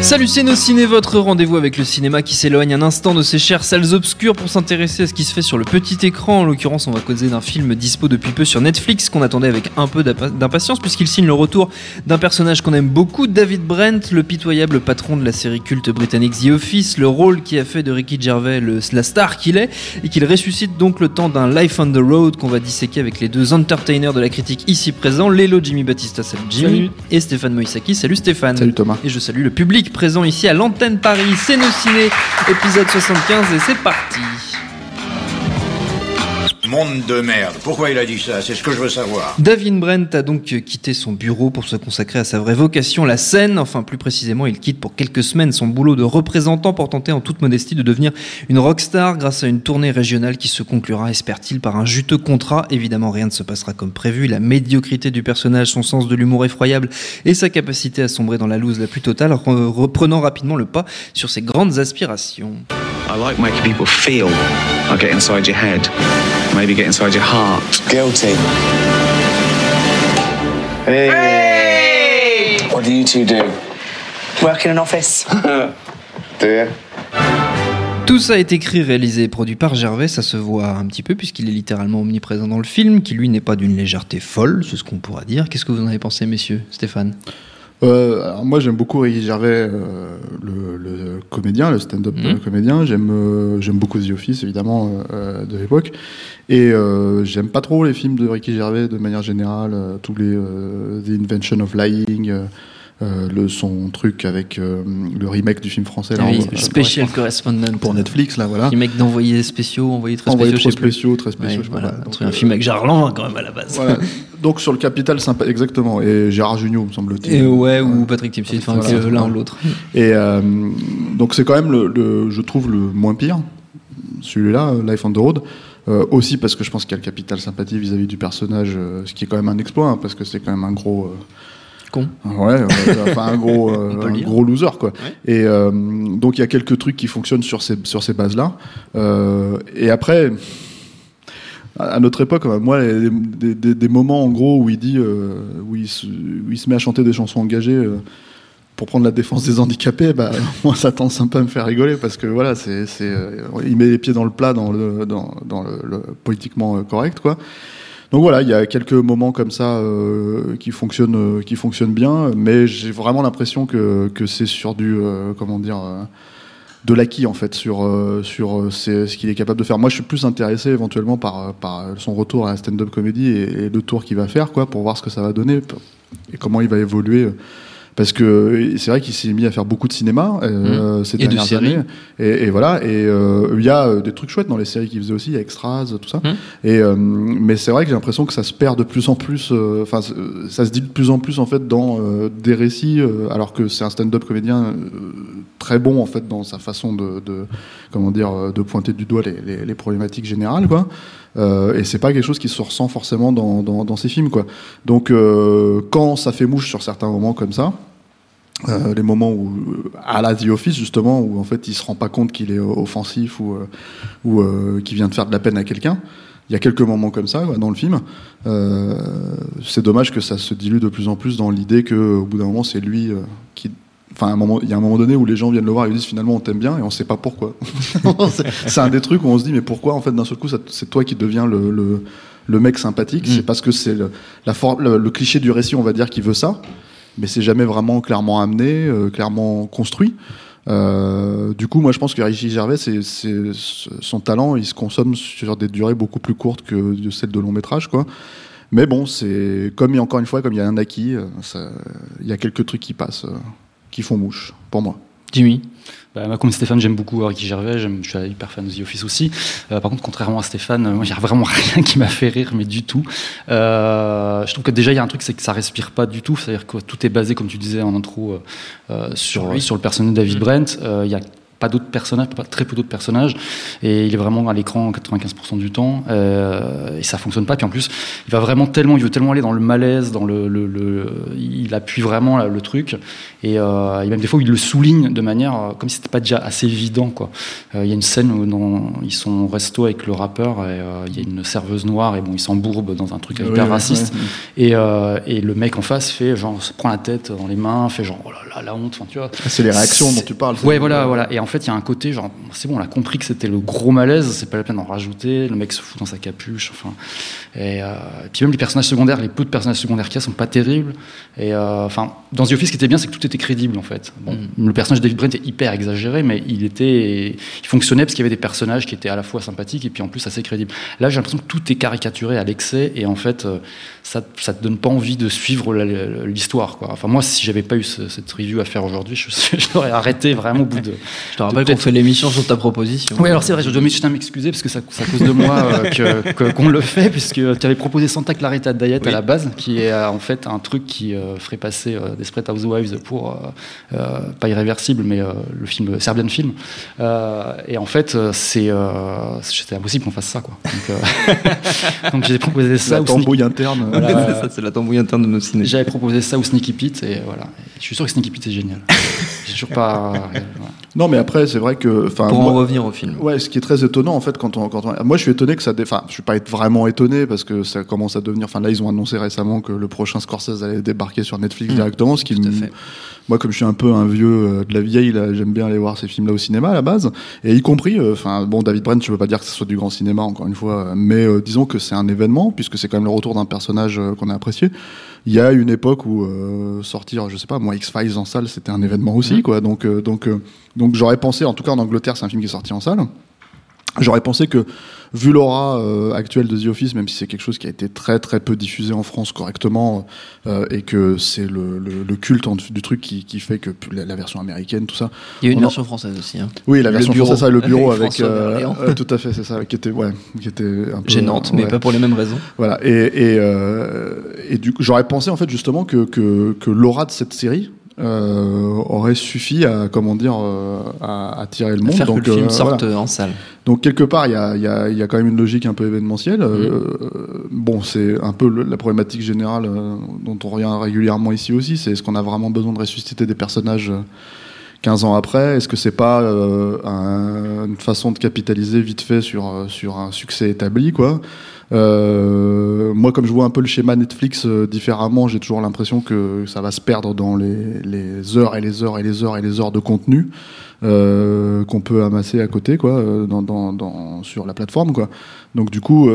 Salut c'est nos ciné, votre rendez-vous avec le cinéma qui s'éloigne un instant de ses chères salles obscures pour s'intéresser à ce qui se fait sur le petit écran. En l'occurrence, on va causer d'un film dispo depuis peu sur Netflix qu'on attendait avec un peu d'impa- d'impatience puisqu'il signe le retour d'un personnage qu'on aime beaucoup, David Brent, le pitoyable patron de la série culte britannique The Office, le rôle qui a fait de Ricky Gervais le- la star qu'il est et qu'il ressuscite donc le temps d'un Life on the Road qu'on va disséquer avec les deux entertainers de la critique ici présents, Lelo Jimmy Battista, salut Jimmy, Salut. et Stéphane Moïsaki, salut Stéphane. Salut Thomas. Et je salue le public présent ici à l'antenne Paris, c'est nos ciné, épisode 75 et c'est parti. Monde de merde. Pourquoi il a dit ça? C'est ce que je veux savoir. David Brent a donc quitté son bureau pour se consacrer à sa vraie vocation, la scène. Enfin, plus précisément, il quitte pour quelques semaines son boulot de représentant pour tenter en toute modestie de devenir une rockstar grâce à une tournée régionale qui se conclura, espère-t-il, par un juteux contrat. Évidemment, rien ne se passera comme prévu. La médiocrité du personnage, son sens de l'humour effroyable et sa capacité à sombrer dans la loose la plus totale, re- reprenant rapidement le pas sur ses grandes aspirations. I like making people feel. I get inside your head, maybe get inside your heart. Guilty. Hey! What do you two do? Work in an office. Do you? Tout ça est écrit, réalisé et produit par Gervais, ça se voit un petit peu puisqu'il est littéralement omniprésent dans le film, qui lui n'est pas d'une légèreté folle, c'est ce qu'on pourra dire. Qu'est-ce que vous en avez pensé, messieurs Stéphane? Euh, alors moi j'aime beaucoup Ricky Gervais, euh, le, le comédien, le stand-up Mhm. euh, comédien. J'aime euh, j'aime beaucoup The Office évidemment euh, de l'époque. Et euh, j'aime pas trop les films de Ricky Gervais de manière générale, euh, tous les euh, The Invention of Lying. euh, euh, le son truc avec euh, le remake du film français là, Oui, en- Special Correspondent. pour Netflix là voilà mec d'envoyer spéciaux, envoyer très spéciaux, sais plus. spéciaux très spéciaux Ouais, je pas voilà, quoi. un, truc- un euh, film avec Jarlan quand même à la base. voilà. donc sur le capital sympa exactement et Gérard Jugnot me semble-t-il Et ouais, ou Patrick Timsit, enfin Voilà. l'un ou l'autre. Et euh, donc c'est quand même le, le- je trouve le moins pire, celui-là, euh, Life on the Road. Euh, aussi parce que je pense qu'il y a le capital sympathie vis-à-vis du personnage, euh, ce qui est quand même un exploit, hein, parce que c'est quand même un gros. Con. Ouais, ouais, enfin un gros, un gros loser quoi. Ouais. Et donc il y a quelques trucs qui fonctionnent sur ces sur ces bases là. et après, à notre époque, moi, des, des- des moments en gros où il dit, euh, où, il se, met à chanter des chansons engagées euh, pour prendre la défense des handicapés, bah, moi ça tend peu à me faire rigoler parce que voilà, euh, il met les pieds dans le plat dans le, politiquement correct quoi. Donc voilà, il y a quelques moments comme ça qui fonctionnent, qui fonctionnent bien, mais j'ai vraiment l'impression que, que c'est sur du, comment dire, de l'acquis en fait sur euh, sur euh, ce qu'il est capable de faire. Moi, je suis plus intéressé éventuellement par euh, par son retour à la stand-up comedy et, et le tour qu'il va faire, quoi, pour voir ce que ça va donner et comment il va évoluer. Euh, Parce que c'est vrai qu'il s'est mis à faire beaucoup de cinéma euh, ces Mmh. Et dernières années. Et, et voilà. Et euh, il y a euh, des trucs chouettes dans les séries qu'il faisait aussi, Extras, tout ça. Mmh. Et euh, mais c'est vrai que j'ai l'impression que ça se perd de plus en plus. euh, Enfin, ça se dit de plus en plus en fait dans euh, des récits, euh, alors que c'est un stand-up comédien euh, très bon en fait dans sa façon de, de comment dire euh, de pointer du doigt les, les, les problématiques générales quoi. Euh, et c'est pas quelque chose qui se ressent forcément dans, dans, dans ces films quoi. Donc euh, quand ça fait mouche sur certains moments comme ça. Euh, les moments où à la The Office justement où en fait il se rend pas compte qu'il est offensif ou euh, ou euh, qu'il vient de faire de la peine à quelqu'un il y a quelques moments comme ça dans le film Euh, c'est dommage que ça se dilue de plus en plus dans l'idée que au bout d'un moment c'est lui euh, qui Enfin, à un moment, il y a un moment donné où les gens viennent le voir et lui disent finalement on t'aime bien et on sait pas pourquoi. c'est un des trucs où on se dit mais pourquoi en fait d'un seul coup c'est toi qui deviens le, le, le mec sympathique? Mm. C'est parce que c'est le, le, le cliché du récit on va dire qui veut ça, mais c'est jamais vraiment clairement amené, euh, clairement construit. Euh, du coup, moi, je pense que Richie Gervais, c'est, son talent, il se consomme sur des durées beaucoup plus courtes que celles de long métrage, quoi. Mais bon, c'est comme encore une fois, comme il y a un acquis, euh, il y a quelques trucs qui passent, qui font mouche pour moi. Jimmy bah, moi, comme Stéphane, j'aime beaucoup Ricky Gervais, j'aime- je suis hyper fan de The Office aussi. Euh, par contre, contrairement à Stéphane, euh, moi, il n'y a vraiment rien qui m'a fait rire, mais du tout. Euh, je trouve que déjà, il y a un truc, c'est que ça respire pas du tout. C'est-à-dire que tout est basé, comme tu disais en intro, euh, euh, sur, lui. sur le personnage de David Mm. Brent. Euh, Il y a pas d'autres personnages, pas, très peu d'autres personnages, et il est vraiment à l'écran 95% du temps, euh, et ça fonctionne pas. Puis en plus, il va vraiment tellement, il veut tellement aller dans le malaise, dans le, le- le- il appuie vraiment là, le truc, et, euh, et même des fois il le souligne de manière euh, comme si c'était pas déjà assez évident quoi. Euh, Il y a une scène où dans, ils sont au resto avec le rappeur et euh, il y a une serveuse noire et bon ils s'embourbent dans un truc Oui, hyper oui, raciste oui. et, euh, et le mec en face fait genre se prend la tête dans les mains, fait genre oh là là la honte, enfin tu vois. C'est les réactions dont tu parles. Ouais, voilà, voilà. Et en fait, il y a un côté, genre, c'est bon, on a compris que c'était le gros malaise, c'est pas la peine d'en rajouter. Le mec se fout dans sa capuche, enfin. Et, euh, et puis même les personnages secondaires, les peu de personnages secondaires qu'il y a sont pas terribles. Et euh, enfin, dans The Office, ce qui était bien, c'est que tout était crédible, en fait. Bon, Le personnage de David Brent est hyper exagéré, mais il était, il fonctionnait parce qu'il y avait des personnages qui étaient à la fois sympathiques et puis en plus assez crédibles. Là, j'ai l'impression que tout est caricaturé à l'excès et en fait, euh, ça, ça te donne pas envie de suivre l'histoire, quoi. Enfin, moi, si j'avais pas eu ce- cette review à faire aujourd'hui, je, je l'aurais arrêté vraiment au bout de. Je te rappelle qu'on fait l'émission sur ta proposition. Oui, alors c'est vrai, je dois m'excuser parce que ça- c'est à cause de moi euh, qu'on le fait, puisque tu avais proposé Santa Clarita Diet Oui. à la base, qui est euh, en fait un truc qui euh, ferait passer euh, Desperate Housewives pour, euh, pas irréversible, mais euh, le film, Serbian Film. Euh, et en fait, c'est euh, c'était impossible qu'on fasse ça, quoi. Donc, euh, donc j'ai proposé ça. La tambouille interne. Voilà. c'est ça, c'est la tambouille interne de nos ciné. J'avais proposé ça au Sneaky Pete, et voilà. Et je suis sûr que Sneaky Pete est génial. J'ai toujours pas. voilà. Non, mais après, c'est vrai que. Pour en moi- revenir au film. Ouais, ce qui est très étonnant en fait quand on, quand on- moi je suis étonné que ça, enfin je suis pas vraiment étonné parce que ça commence à devenir, enfin là ils ont annoncé récemment que le prochain Scorsese allait débarquer sur Netflix Mmh. directement, ce qui Tout à me- fait. moi comme je suis un peu un vieux euh, de la vieille, j'aime bien aller voir ces films là au cinéma à la base et y compris, euh, enfin bon David Brent, je veux pas dire que ce soit du grand cinéma encore une fois, euh, mais euh, disons que c'est un événement puisque c'est quand même le retour d'un personnage qu'on a apprécié. Il y a une époque où euh, sortir, je sais pas, moi X Files en salle, c'était un événement aussi Mmh. quoi, donc euh, donc euh, donc j'aurais pensé, en tout cas en Angleterre, c'est un film qui est sorti en salle. J'aurais pensé que, vu l'aura euh, actuelle de The Office, même si c'est quelque chose qui a été très très peu diffusé en France correctement, euh, et que c'est le, le, le culte en- du truc qui, qui fait que la, la version américaine, tout ça. Il y a une en- version française aussi. hein. Oui, la version française, ça, le bureau Avec avec. Euh, tout à fait, c'est ça, qui était, ouais, qui était un peu. Gênante, mais pas pour les mêmes raisons. Voilà. Et, et, euh, et du coup, j'aurais pensé en fait justement que, que, que l'aura de cette série euh, aurait suffi à comment dire euh, à attirer le monde. Faire Donc que le film euh, sorte voilà. en salle. Donc quelque part, il y a, il y, a, y a quand même une logique un peu événementielle. Euh, bon, c'est un peu le- la problématique générale dont on revient régulièrement ici aussi. C'est est-ce qu'on a vraiment besoin de ressusciter des personnages 15 ans après Est-ce que c'est pas euh, un- une façon de capitaliser vite fait sur, euh, sur un succès établi, quoi? Euh, moi, comme je vois un peu le schéma Netflix euh, différemment, j'ai toujours l'impression que ça va se perdre dans les, les heures et les heures et les heures et les heures de contenu euh, qu'on peut amasser à côté, quoi, dans, dans, dans- sur la plateforme, quoi. Donc du coup,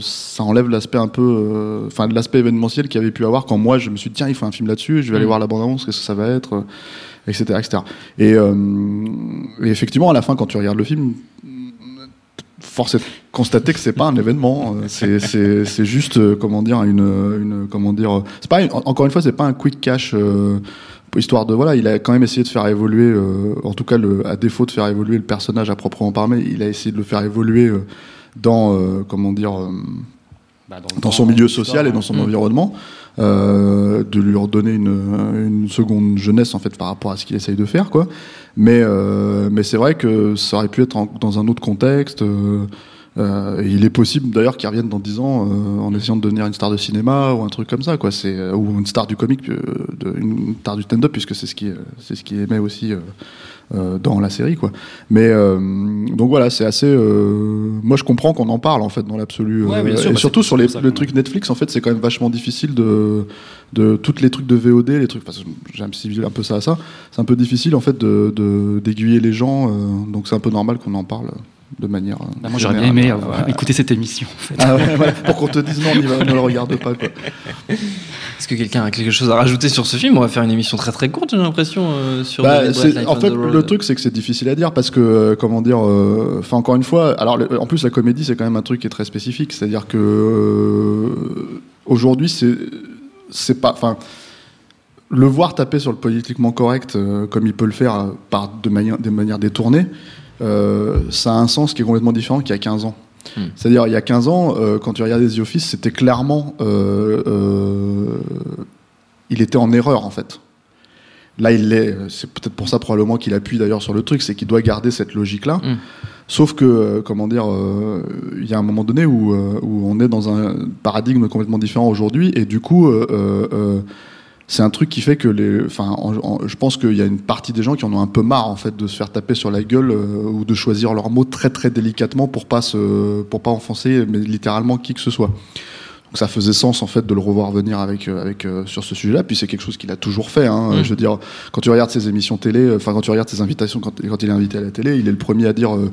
ça enlève l'aspect un peu, enfin l'aspect événementiel qu'il y avait pu avoir quand moi je me suis dit tiens, il faut un film là-dessus, je vais aller Mm. voir la bande-annonce, qu'est-ce que ça va être, etc., etc. Et, euh, et effectivement, à la fin, quand tu regardes le film, force est de constater que c'est pas un événement. euh, C'est c'est c'est juste euh, comment dire une une comment dire. C'est pas une- encore une fois, c'est pas un quick cash. euh, histoire de voilà, il a quand même essayé de faire évoluer, euh, en tout cas le, à défaut de faire évoluer le personnage à proprement parler, il a essayé de le faire évoluer euh, dans euh, comment dire Bah, dans son milieu social et dans son environnement, euh, de lui redonner une, une seconde jeunesse en fait par rapport à ce qu'il essaye de faire quoi. Mais euh, mais c'est vrai que ça aurait pu être dans un autre contexte. euh, euh, et il est possible d'ailleurs qu'il revienne dans 10 ans euh, en essayant de devenir une star de cinéma ou un truc comme ça quoi. C'est ou une star du comique, euh, de, une star du stand-up puisque c'est ce qui c'est ce qui aimait aussi. Euh, dans la série quoi. Mais euh, donc voilà c'est assez euh, moi je comprends qu'on en parle en fait dans l'absolu Ouais, et bah, surtout sur les, le truc Netflix en fait c'est quand même vachement difficile de de toutes les trucs de VOD les trucs enfin, j'ai un peu ça à ça c'est un peu difficile en fait de d'aiguiller les gens donc c'est un peu normal qu'on en parle de manière euh, Bah, moi, j'aurais bien aimé avoir- Voilà. écouter cette émission. En fait. Ah ouais, voilà, pour qu'on te dise non, on y va, ne le regarde pas. Quoi. Est-ce que quelqu'un a quelque chose à rajouter sur ce film? On va faire une émission très très courte, j'ai l'impression, euh, sur Bah, en fait, le truc, c'est que c'est difficile à dire parce que, euh, comment dire, euh, enfin, encore une fois, alors, le- en plus, la comédie, c'est quand même un truc qui est très spécifique. C'est-à-dire que, euh, aujourd'hui, c'est, c'est pas, enfin, le voir taper sur le politiquement correct euh, comme il peut le faire euh, par de manière, des manières détournées, euh, ça a un sens qui est complètement différent qu'il y a 15 ans. Hmm. C'est-à-dire, il y a 15 ans, euh, quand tu regardais The Office, c'était clairement. euh, il était en erreur, en fait. Là, il l'est. C'est peut-être pour ça, probablement, qu'il appuie d'ailleurs sur le truc, c'est qu'il doit garder cette logique-là. Mm. Sauf que, comment dire, il y a un moment donné où, où on est dans un paradigme complètement différent aujourd'hui, et du coup, c'est un truc qui fait que les, enfin, en- en- je pense qu'il y a une partie des gens qui en ont un peu marre en fait de se faire taper sur la gueule euh, ou de choisir leurs mots très très délicatement pour pas se, pour pas enfoncer, mais littéralement qui que ce soit. Donc ça faisait sens en fait de le revoir venir avec euh, avec euh, sur ce sujet-là. Puis c'est quelque chose qu'il a toujours fait. Hein. Mm. Je veux dire, quand tu regardes ses émissions télé, euh, enfin quand tu regardes ses invitations, quand, quand il est invité à la télé, il est le premier à dire euh,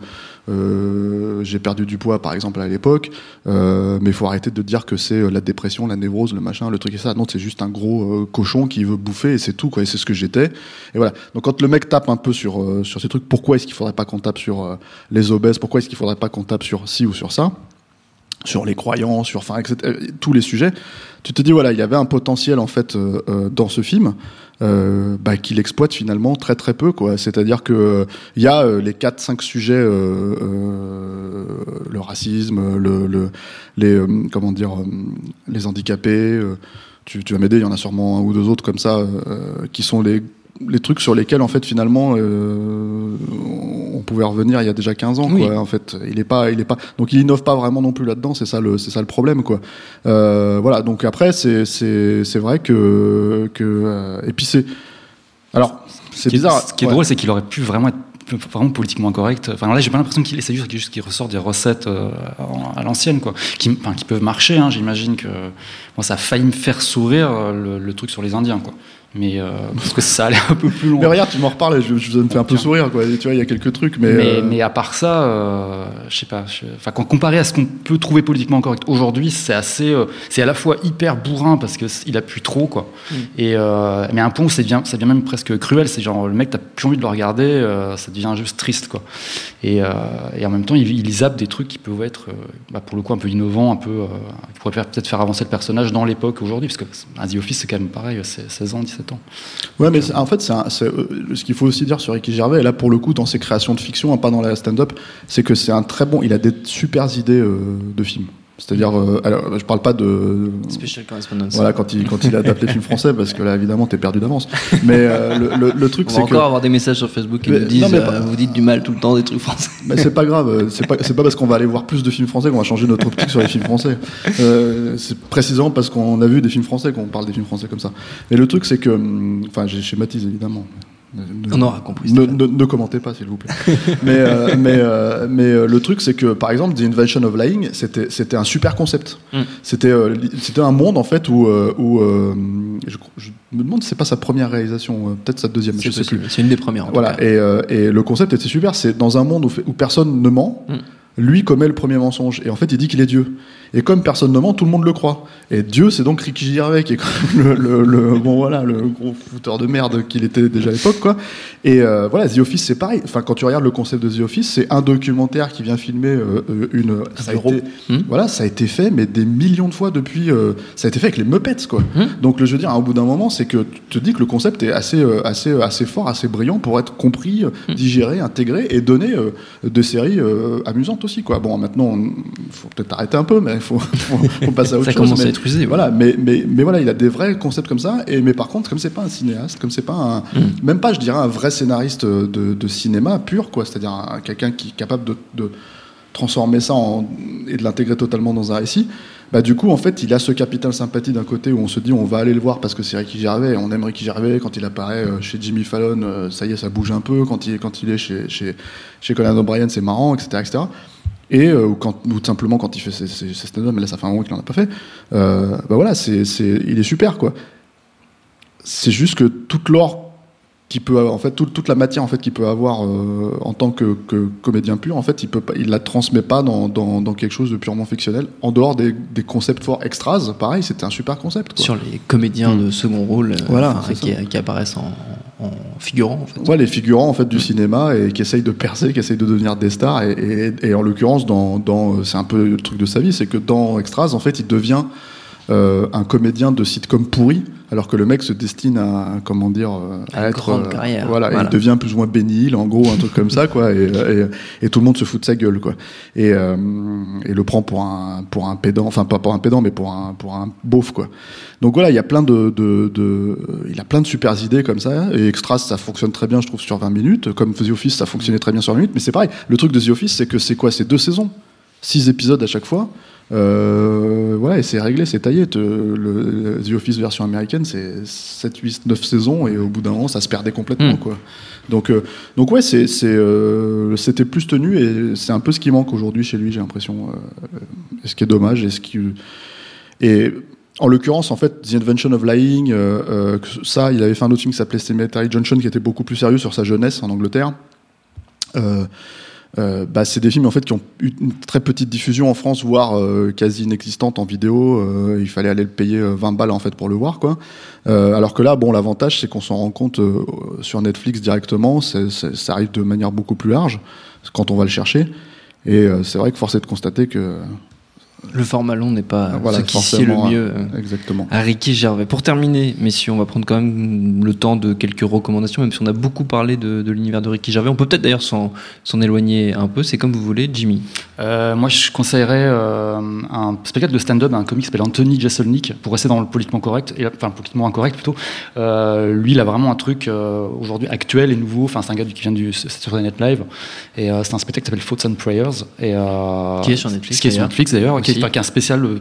euh, j'ai perdu du poids par exemple à l'époque, euh, mais il faut arrêter de dire que c'est la dépression, la névrose, le machin, le truc et ça. Non, c'est juste un gros cochon qui veut bouffer et c'est tout quoi. Et c'est ce que j'étais. Et voilà. Donc quand le mec tape un peu sur euh, sur ces trucs, pourquoi est-ce qu'il faudrait pas qu'on tape sur les obèses? Pourquoi est-ce qu'il faudrait pas qu'on tape sur ci ou sur ça? Sur les croyants, sur enfin euh, tous les sujets. Tu te dis voilà, il y avait un potentiel en fait euh, euh, dans ce film bah, qu'il exploite finalement très très peu quoi. C'est-à-dire que il y a les quatre cinq sujets le racisme, le, le les comment dire les handicapés. tu, tu vas m'aider, il y en a sûrement un ou deux autres comme ça qui sont les les trucs sur lesquels en fait finalement pouvait revenir il y a déjà 15 ans Oui. quoi en fait il est pas il est pas donc il innove pas vraiment non plus là-dedans c'est ça le c'est ça le problème quoi euh, voilà donc après c'est c'est c'est vrai que que euh, et puis c'est alors c'est bizarre Ce qui est ouais. drôle, c'est qu'il aurait pu vraiment être vraiment politiquement correct. Enfin là, j'ai pas l'impression qu'il essaie juste, qu'il ressort des recettes euh, à l'ancienne, quoi, qui, enfin, qui peuvent marcher. Hein, J'imagine que moi, ça a failli me faire sourire le, le truc sur les Indiens, quoi. Mais euh, parce que ça allait un peu plus loin. mais regarde tu m'en reparles je, je me fais un peu sourire quoi Et tu vois il y a quelques trucs mais, Mais, euh, mais à part ça, euh, je sais pas. Enfin, quand comparé à ce qu'on peut trouver politiquement correct aujourd'hui, c'est assez, euh, c'est à la fois hyper bourrin parce que il appuie trop, quoi. Mm. Et mais à un point où ça devient, ça devient même presque cruel. C'est genre le mec, t'as plus envie de le regarder, ça devient juste triste, quoi. Et, et en même temps, il, il zappe des trucs qui peuvent être, bah, pour le coup, un peu innovants, un peu, qui pourraient peut-être faire avancer le personnage dans l'époque aujourd'hui, parce que un The Office, c'est quand même pareil, c'est 16 ans, 17 ans. Ouais, mais en fait, un- euh, ce qu'il faut aussi dire sur Ricky Gervais, et là pour le coup, dans ses créations de fiction, pas dans la stand-up, c'est que c'est un très bon. Il a des super idées euh, de films. C'est-à-dire, euh, alors, je parle pas de. Special correspondence. Voilà, quand il, quand il adapte les films français, parce que là, évidemment, t'es perdu d'avance. Mais euh, le, le- le truc, On va c'est encore que. avoir des messages sur Facebook qui Mais- nous disent non, euh, vous dites du mal tout le temps des trucs français. Mais c'est pas grave, euh, c'est pas, c'est pas parce qu'on va aller voir plus de films français qu'on va changer notre optique sur les films français. C'est précisément parce qu'on a vu des films français qu'on parle des films français comme ça. Mais le truc, c'est que. hum, Enfin, j'ai schématise évidemment. Ne- On aura compris, Ne, ne- ne commentez pas, s'il vous plaît. mais euh, mais, euh, mais euh, le truc, c'est que, par exemple, The Invention of Lying, c'était un super concept. Mm. C'était un monde, en fait, où. où je, je me demande si c'est pas sa première réalisation, peut-être sa deuxième, je sais plus. C'est une des premières. en tout Voilà, cas. et, et le concept était super. C'est dans un monde où personne ne ment, Mm. lui commet le premier mensonge. Et en fait, il dit qu'il est Dieu. Et comme personne ne ment, tout le monde le croit. Et Dieu, c'est donc Ricky Gervais, qui est quand même le, le, le- bon, voilà, le gros fouteur de merde qu'il était déjà à l'époque, quoi. Et euh, voilà, The Office, c'est pareil. Enfin, quand tu regardes le concept de The Office, c'est un documentaire qui vient filmer euh, euh, une. Ça a été, Mm. Voilà, ça a été fait, mais des millions de fois depuis. euh, ça a été fait avec les Muppets, quoi. Mm. Donc, je veux dire, au bout d'un moment, c'est que tu te dis que le concept est assez, assez, assez fort, assez brillant pour être compris, euh, Mm. digéré, intégré et donner des séries amusantes aussi, quoi. Bon, maintenant, il faut peut-être arrêter un peu, mais faut, faut, faut passer à autre Ça chose. commence à être usé. Voilà, mais, mais, mais voilà, il a des vrais concepts comme ça. Et mais par contre, comme c'est pas un cinéaste, comme c'est pas un, Mm. même pas, je dirais, un vrai scénariste de, de cinéma pur, quoi. C'est-à-dire un- quelqu'un qui est capable de, de transformer ça en, et de l'intégrer totalement dans un récit. Bah, du coup, en fait, il a ce capital sympathie d'un côté où on se dit on va aller le voir parce que c'est Ricky Gervais, on aime Ricky Gervais. Quand il apparaît euh, chez Jimmy Fallon, euh, ça y est, ça bouge un peu. Quand il, quand il est chez, chez, chez Conan O'Brien, c'est marrant, etc. etc. Et euh, quand, ou simplement quand il fait ses, ses, ses stand-up, mais là ça fait un moment qu'il en a pas fait. Euh, bah voilà, c'est, il est super quoi. C'est juste que toute l'or qui peut avoir- en fait toute, toute la matière en fait qu'il peut avoir euh, en tant que, que comédien pur en fait il peut pas, il la transmet pas dans, dans, dans quelque chose de purement fictionnel en dehors des, des concepts forts extras pareil c'était un super concept quoi. Sur les comédiens Mm. de second rôle euh, Voilà, enfin, c'est qui, qui apparaissent en, en figurant. Ouais, les figurants en fait du cinéma et qui essayent de percer, qui essayent de devenir des stars. Et, et- et en l'occurrence, dans, dans c'est un peu le truc de sa vie, c'est que dans Extras, en fait, il devient euh, un comédien de sitcom pourri, alors que le mec se destine à, comment dire, euh, à, être. grande carrière. Voilà, Voilà. il devient plus ou moins Hill, en gros, un truc comme ça, quoi, et, et, et tout le monde se fout de sa gueule, quoi. Et, euh, et le prend pour un, pour un pédant, enfin pas pour un pédant, mais pour un, pour un beauf, quoi. Donc voilà, il y a plein de, de, de- il a plein de super idées comme ça. Et Extras, ça fonctionne très bien, je trouve, sur 20 minutes. Comme The Office, ça fonctionnait très bien sur 20 minutes. Mais c'est pareil. Le truc de The Office, c'est que c'est quoi? C'est deux saisons, six épisodes à chaque fois. Euh, ouais, et c'est réglé, c'est taillé. Le, The Office version américaine, c'est 7, 8, 9 saisons, et au bout d'un moment, ça se perdait complètement, Mm. quoi. Donc, euh, donc ouais, c'est, euh, c'était plus tenu, et c'est un peu ce qui manque aujourd'hui chez lui, j'ai l'impression. et ce qui est dommage, et ce qui. Et en l'occurrence, en fait, The Invention of Lying, ça, il avait fait un autre film qui s'appelait Cemetery Junction, qui était beaucoup plus sérieux sur sa jeunesse en Angleterre. Euh, euh, bah, c'est des films en fait qui ont eu une très petite diffusion en France, voire euh, quasi inexistante en vidéo. Euh, il fallait aller le payer euh, 20 balles en fait pour le voir, quoi. Alors que là, bon, l'avantage c'est qu'on s'en rend compte sur Netflix directement. Ça arrive de manière beaucoup plus large quand on va le chercher. Et c'est vrai que force est de constater que Le format long n'est pas Ah, voilà, ce qui sied le mieux. exactement. à Ricky Gervais. Pour terminer, messieurs, on va prendre quand même le temps de quelques recommandations, même si on a beaucoup parlé de, de l'univers de Ricky Gervais. On peut peut-être d'ailleurs s'en éloigner un peu, c'est comme vous voulez, Jimmy. Euh, moi, je conseillerais euh, un spectacle de stand-up, un comique qui s'appelle Anthony Jeselnik, pour rester dans le politiquement correct, et, enfin, politiquement incorrect plutôt. Euh, lui, il a vraiment un truc euh, aujourd'hui actuel et nouveau. Enfin, c'est un gars qui vient du Saturday Night Live, et euh, c'est un spectacle qui s'appelle Thoughts and Prayers, et euh, Qui est sur Netflix, qui est sur. Netflix d'ailleurs, qui est, enfin, qui est un spécial euh,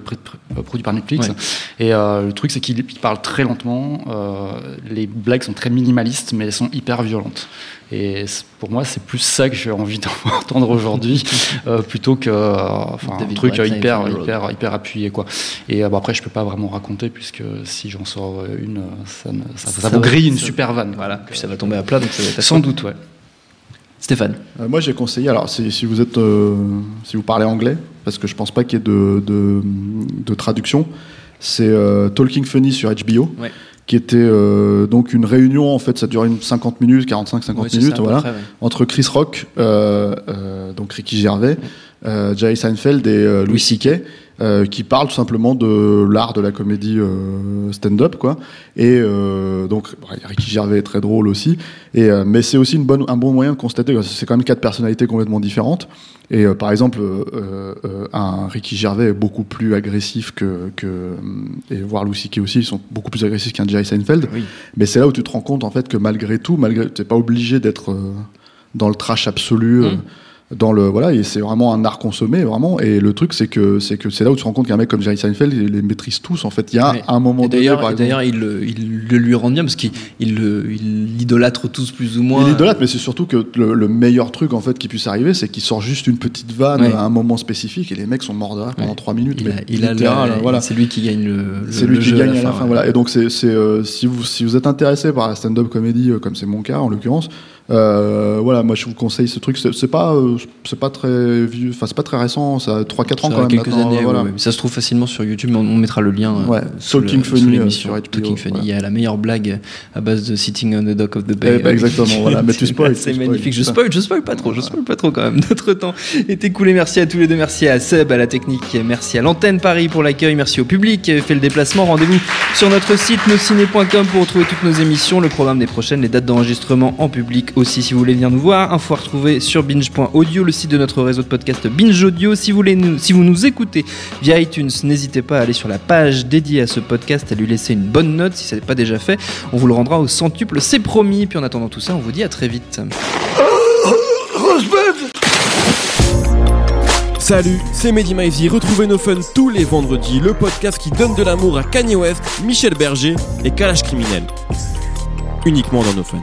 euh, produit par Netflix. Ouais. Et euh, le truc, c'est qu'il il parle très lentement. euh, les blagues sont très minimalistes, mais elles sont hyper violentes. Et pour moi, c'est plus ça que j'ai envie d'entendre aujourd'hui, euh, plutôt que euh, enfin, un truc hyper, hyper, hyper appuyé. Quoi. Et euh, bon, après, je peux pas vraiment raconter, puisque si j'en sors une, ça, ne- ça, ça Ça vous grille une super vanne. Voilà, puis ça va tomber à plat, donc ça va être à Sans doute, ouais. Stéphane. Euh, moi, j'ai conseillé. Alors, si, si vous êtes, euh, si vous parlez anglais, parce que je pense pas qu'il y ait de, de, de traduction, c'est euh, Talking Funny sur HBO, Ouais. qui était euh, donc une réunion. En fait, ça durait une 50 minutes, 45-50 Ouais, c'est minutes, ça, voilà, près, ouais. entre Chris Rock, euh, donc Ricky Gervais, Jerry Seinfeld et Louis C.K. euh, qui parlent tout simplement de l'art de la comédie euh, stand-up, quoi. Et euh, donc ouais, Ricky Gervais est très drôle aussi. Et euh, mais c'est aussi une bonne, un bon moyen de constater que c'est quand même quatre personnalités complètement différentes. Et euh, par exemple, euh, un Ricky Gervais est beaucoup plus agressif que, que et voire Louis C.K. aussi, ils sont beaucoup plus agressifs qu'un Jerry Seinfeld. Oui. Mais c'est là où tu te rends compte en fait que malgré tout, malgré t'es pas obligé d'être dans le trash absolu. Mm. Dans le voilà et c'est vraiment un art consommé vraiment et le truc c'est que c'est que c'est là où tu te rends compte qu'un mec comme Jerry Seinfeld il les maîtrise tous en fait il y a Ouais. un moment d'ailleurs, d'ailleurs, il, le- il le lui rend bien parce qu'il il l'idolâtre tous plus ou moins. il idolâtre mais c'est surtout que le, le meilleur truc en fait qui puisse arriver c'est qu'il sort juste une petite vanne Ouais. à un moment spécifique et les mecs sont morts de rire pendant trois minutes Il a, mais il a le- voilà C'est lui qui gagne le. le- c'est lui qui gagne à la fin, ouais. voilà et donc c'est euh, si vous si vous êtes intéressé par la stand-up comédie euh, comme c'est mon cas en l'occurrence euh, voilà moi je vous conseille ce truc c'est pas euh, c'est pas très vieux enfin c'est pas très récent ça a 3 4 ans quand même quelques années, voilà. ouais, ouais. ça se trouve facilement sur YouTube, on, on mettra le lien euh, Ouais, sous Talking le- sous Funny, euh, l'émission. sur HBO, Talking Funny, il y a la meilleure blague à base de Sitting on the Dock of the Bay. Ben, exactement, voilà. Mais tu spoil, C'est magnifique. Je spoil, je spoil pas trop, je spoil pas trop quand même. Notre temps est écoulé. Merci à tous les deux, merci à Seb, à la technique, merci à l'antenne Paris pour l'accueil, merci au public qui fait le déplacement. Rendez-vous sur notre site nosciné.com pour retrouver toutes nos émissions, le programme des prochaines, les dates d'enregistrement en public aussi si vous voulez venir nous voir. Info à retrouver sur binge.audio, le site de notre réseau de podcast Binge Audio. Si vous, voulez nous, si vous nous écoutez via iTunes, n'hésitez pas à aller sur la page dédiée à ce podcast, à lui laisser une bonne note si ce n'est pas déjà fait. On vous le rendra au centuple, c'est promis. Puis en attendant tout ça, on vous dit à très vite. Salut, c'est Mehdi Maizy. Retrouvez nos fun tous les vendredis, le podcast qui donne de l'amour à Kanye West, Michel Berger et Kalash Criminel. Uniquement dans nos fun.